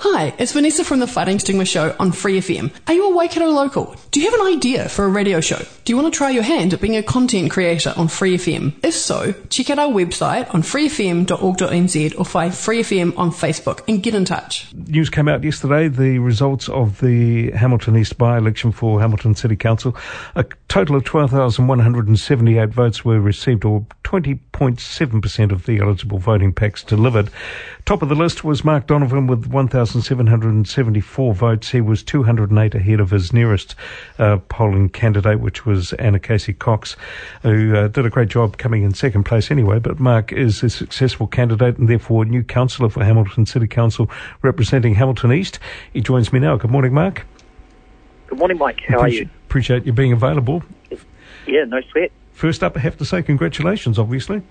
Hi, it's Vanessa from the Fighting Stigma Show on Free FM. Are you a Waikato local? Do you have an idea for a radio show? Do you want to try your hand at being a content creator on Free FM? If so, check out our website on freefm.org.nz or find Free FM on Facebook and get in touch. News came out yesterday, the results of the Hamilton East by-election for Hamilton City Council. A total of 12,178 votes were received, or 20.7% of the eligible voting packs delivered. Top of the list was Mark Donovan with 1,774 votes. He was 208 ahead of his nearest uh, polling candidate, which was Anna Casey Cox, who uh, did a great job coming in second place anyway. But Mark is a successful candidate and therefore new councillor for Hamilton City Council representing Hamilton East. He joins me now. Good morning, Mark. Good morning, Mike. How appreciate, are you? Appreciate you being available. Yeah, no sweat. First up, I have to say congratulations, obviously.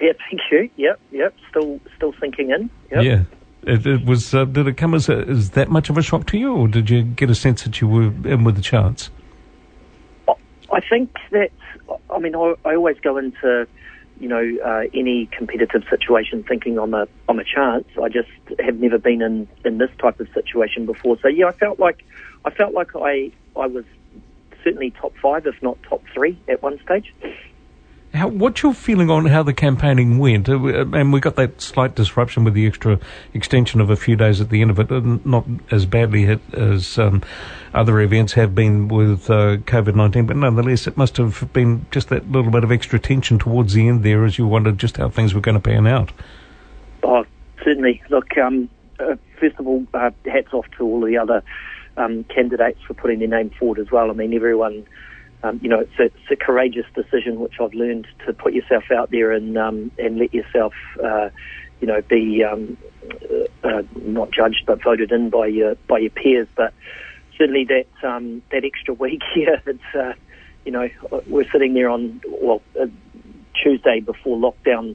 Yeah, thank you. Yep, yep. Still, still sinking in. Yep. Yeah. It, it was. Uh, did it come as, a, as that much of a shock to you, or did you get a sense that you were in with a chance? I think that. I mean, I, I always go into, you know, uh, any competitive situation thinking I'm a I'm a chance. I just have never been in in this type of situation before. So yeah, I felt like I felt like I I was certainly top five, if not top three, at one stage. How, what's your feeling on how the campaigning went? Uh, and we got that slight disruption with the extra extension of a few days at the end of it, uh, not as badly hit as um, other events have been with uh, COVID 19, but nonetheless, it must have been just that little bit of extra tension towards the end there as you wondered just how things were going to pan out. Oh, certainly. Look, um, uh, first of all, uh, hats off to all the other um, candidates for putting their name forward as well. I mean, everyone, um, you know, it's a, it's a, courageous decision which I've learned to put yourself out there and um, and let yourself, uh, you know, be um, uh, uh, not judged but voted in by your by your peers. But certainly that um, that extra week here, it's uh, you know, we're sitting there on well uh, Tuesday before lockdown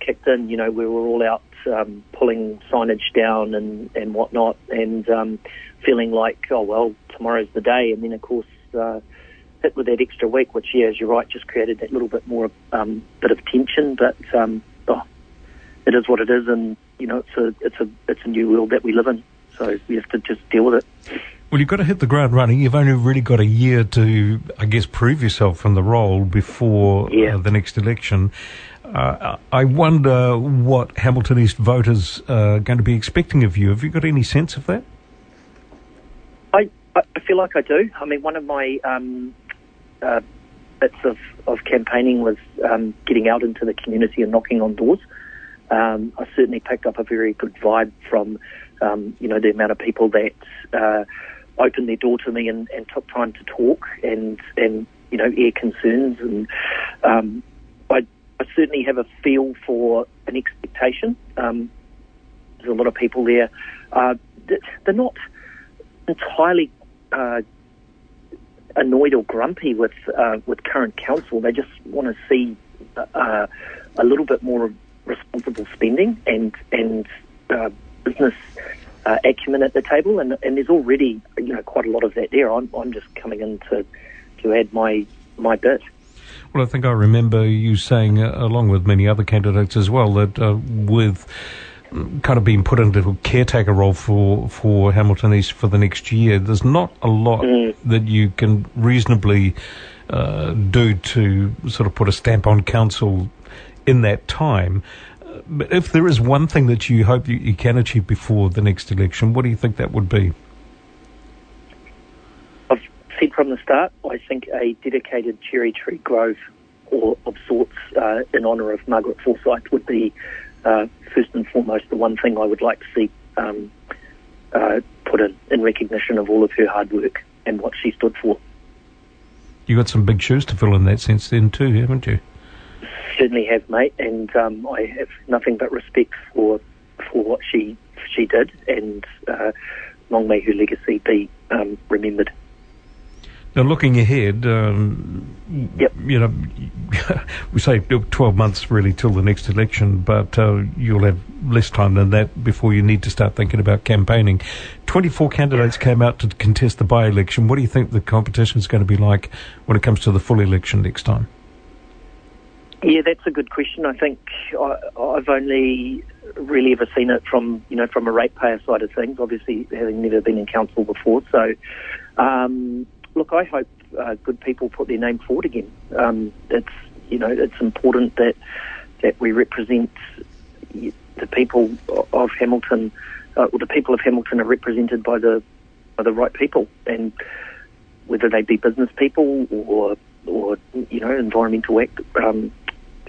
kicked in. You know, we were all out um, pulling signage down and, and whatnot, and um, feeling like, oh well, tomorrow's the day. And then of course, uh, hit with that extra week, which yeah, as you're right, just created that little bit more um, bit of tension. But um, oh, it is what it is, and you know, it's a it's a it's a new world that we live in. So we have to just deal with it. Well, you've got to hit the ground running. You've only really got a year to, I guess, prove yourself from the role before yeah. uh, the next election. Uh, I wonder what Hamilton East voters are going to be expecting of you. Have you got any sense of that? I, I feel like I do. I mean, one of my um, uh, bits of, of campaigning was um, getting out into the community and knocking on doors. Um, I certainly picked up a very good vibe from, um, you know, the amount of people that uh, opened their door to me and, and, took time to talk and, and you know, air concerns. And um, I I certainly have a feel for an expectation. Um, there's a lot of people there. Uh, they're not entirely uh, annoyed or grumpy with uh, with current council. They just want to see uh, a little bit more responsible spending and and uh, business uh, acumen at the table. And, and there's already you know quite a lot of that there. I'm, I'm just coming in to to add my my bit. Well, I think I remember you saying, uh, along with many other candidates as well, that uh, with kind of being put into a caretaker role for, for Hamilton East for the next year, there's not a lot mm. that you can reasonably uh, do to sort of put a stamp on council in that time. But if there is one thing that you hope you, you can achieve before the next election, what do you think that would be? I've said from the start, I think a dedicated cherry tree grove or of sorts uh, in honour of Margaret Forsyth would be uh, first and foremost the one thing I would like to see um, uh, put in in recognition of all of her hard work and what she stood for. You got some big shoes to fill in that sense, then too, haven't you? Certainly have, mate, and um, I have nothing but respect for for what she she did, and uh, long may her legacy be um, remembered. Now, looking ahead, um, yep. you know, we say 12 months really till the next election, but uh, you'll have less time than that before you need to start thinking about campaigning. 24 candidates came out to contest the by-election. What do you think the competition is going to be like when it comes to the full election next time? Yeah, that's a good question. I think I, I've only really ever seen it from you know from a ratepayer side of things. Obviously, having never been in council before, so um, look, I hope uh, good people put their name forward again. Um, it's you know it's important that that we represent the people of Hamilton, uh, or the people of Hamilton are represented by the by the right people, and whether they be business people or or you know environmental act, um,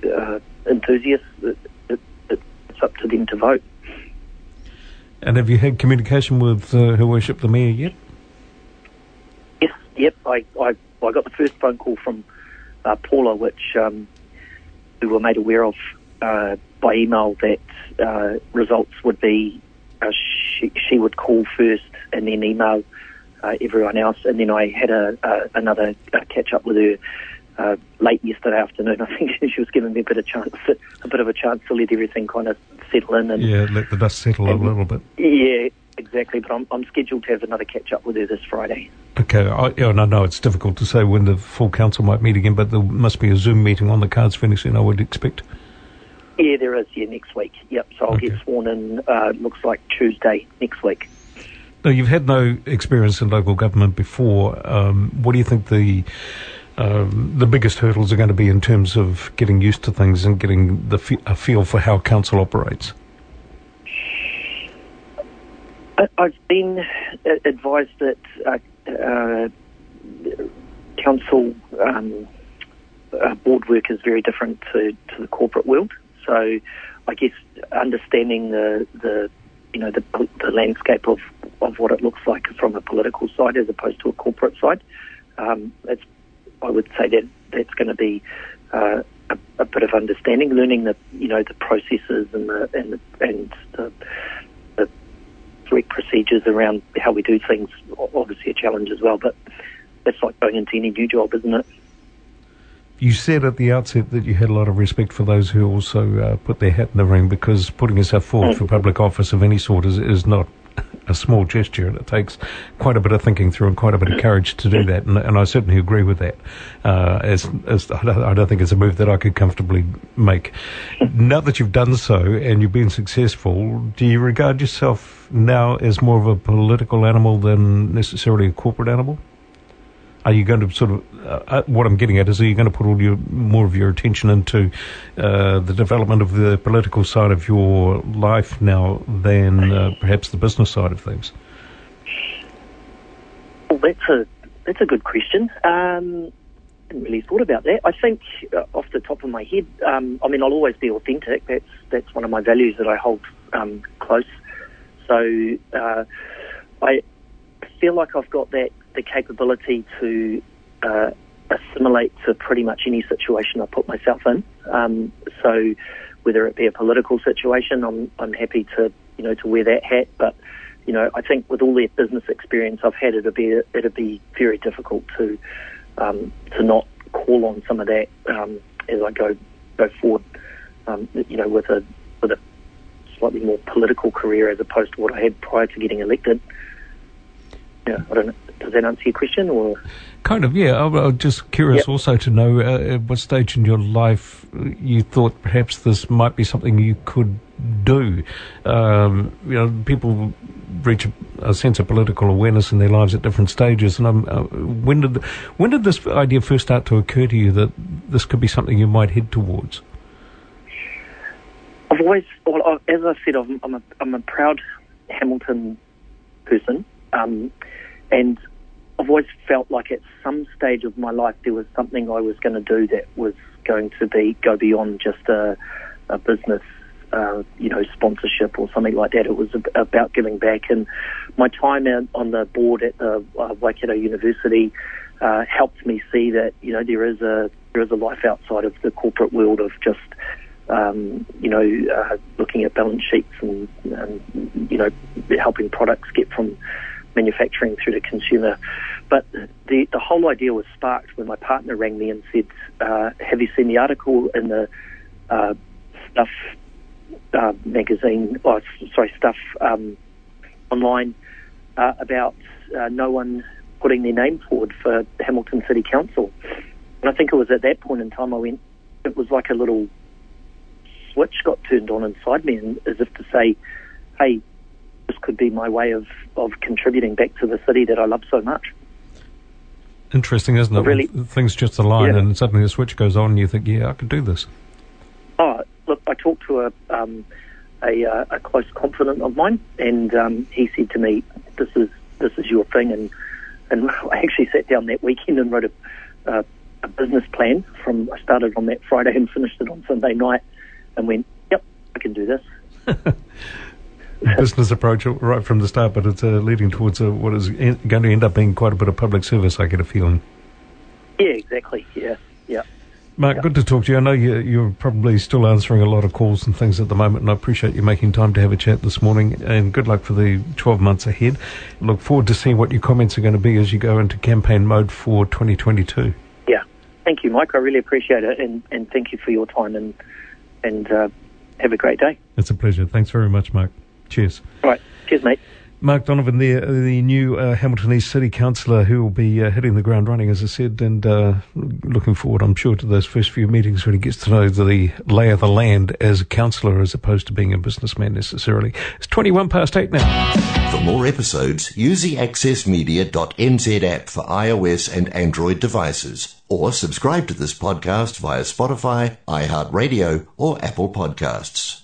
uh, enthusiasts, it, it, it's up to them to vote. And have you had communication with uh, Her Worship the Mayor yet? Yes, yep, I, I, I got the first phone call from uh, Paula, which um, we were made aware of uh, by email that uh, results would be uh, she, she would call first and then email uh, everyone else, and then I had a, a another catch up with her. Uh, late yesterday afternoon, I think she was giving me a bit of chance, a bit of a chance to let everything kind of settle in and yeah, let the dust settle and, a little bit. Yeah, exactly. But I'm, I'm scheduled to have another catch up with her this Friday. Okay, I, yeah, and I know it's difficult to say when the full council might meet again, but there must be a Zoom meeting on the cards fairly soon, I would expect. Yeah, there is, yeah, next week. Yep, so I'll okay. get sworn in, uh, looks like Tuesday next week. Now, you've had no experience in local government before. Um, what do you think the um, the biggest hurdles are going to be in terms of getting used to things and getting the f- a feel for how council operates? I've been advised that uh, uh, council um, uh, board work is very different to, to the corporate world. So, I guess understanding the the you know the, the landscape of, of what it looks like from a political side as opposed to a corporate side, um, it's I would say that that's going to be uh, a, a, bit of understanding, learning the you know the processes and the and the, and the correct procedures around how we do things, obviously a challenge as well. But that's like going into any new job, isn't it? You said at the outset that you had a lot of respect for those who also uh, put their hat in the ring because putting yourself forward for public office of any sort is, is not a small gesture, and it takes quite a bit of thinking through and quite a bit of courage to do that. And, and I certainly agree with that. Uh, as, as I don't think it's a move that I could comfortably make. Now that you've done so and you've been successful, do you regard yourself now as more of a political animal than necessarily a corporate animal? Are you going to sort of uh, uh, what I'm getting at is, are you going to put all your more of your attention into uh, the development of the political side of your life now than uh, perhaps the business side of things? Well, that's a that's a good question. Um, I hadn't really thought about that. I think uh, off the top of my head, um, I mean, I'll always be authentic. That's that's one of my values that I hold um, close. So uh, I feel like I've got that the capability to uh, assimilate to pretty much any situation I put myself in. Um, so whether it be a political situation, I'm I'm happy to you know to wear that hat. But you know, I think with all the business experience I've had, it'd be it'd be very difficult to um, to not call on some of that um, as I go go forward. Um, you know, with a with a slightly more political career as opposed to what I had prior to getting elected. Yeah, I don't know. Does that answer your question, or? Kind of, yeah. I'm just curious yep. also to know uh, at what stage in your life you thought perhaps this might be something you could do. Um, you know, people reach a, a, sense of political awareness in their lives at different stages. And uh, when did when did this idea first start to occur to you that this could be something you might head towards? I've always, well, as I said, I'm, I'm, a, I'm a proud Hamilton person, um, and I've always felt like at some stage of my life there was something I was going to do that was going to be go beyond just a, a business, uh, you know, sponsorship or something like that. It was about giving back, and my time on the board at the uh, Waikato University uh, helped me see that you know there is a there is a life outside of the corporate world of just um, you know uh, looking at balance sheets and, and you know helping products get from manufacturing through to consumer. But the the whole idea was sparked when my partner rang me and said, uh, "Have you seen the article in the uh, Stuff uh, magazine? Oh, sorry, Stuff um, online uh, about uh, no one putting their name forward for Hamilton City Council?" And I think it was at that point in time I went. It was like a little switch got turned on inside me, and as if to say, "Hey, could be my way of, of contributing back to the city that I love so much. Interesting, isn't it? Really, Things just align, yeah. and suddenly the switch goes on, and you think, "Yeah, I could do this." Oh, look! I talked to a um, a, uh, a, close confidant of mine, and um, he said to me, "This is this is your thing." And and I actually sat down that weekend and wrote a, a, a business plan. From I started on that Friday and finished it on Sunday night, and went, "Yep, I can do this." business approach right from the start, but it's uh, leading towards uh, what is in, going to end up being quite a bit of public service. I get a feeling. Yeah, exactly. Yeah, yeah. Mark, yeah. good to talk to you. I know you, are probably still answering a lot of calls and things at the moment, and I appreciate you making time to have a chat this morning. And good luck for the 12 months ahead. Look forward to seeing what your comments are going to be as you go into campaign mode for 2022. Yeah, thank you, Mike. I really appreciate it, and, and thank you for your time and and uh, have a great day. It's a pleasure. Thanks very much, Mark. Cheers. All right. Cheers, mate. Mark Donovan, the the new uh, Hamilton East City Councillor, who will be uh, hitting the ground running, as I said, and uh, looking forward, I'm sure, to those first few meetings when he gets to know the lay of the land as a councillor, as opposed to being a businessman necessarily. It's 21 past eight now. For more episodes, use the accessmedia.nz app for iOS and Android devices, or subscribe to this podcast via Spotify, iHeartRadio, or Apple Podcasts.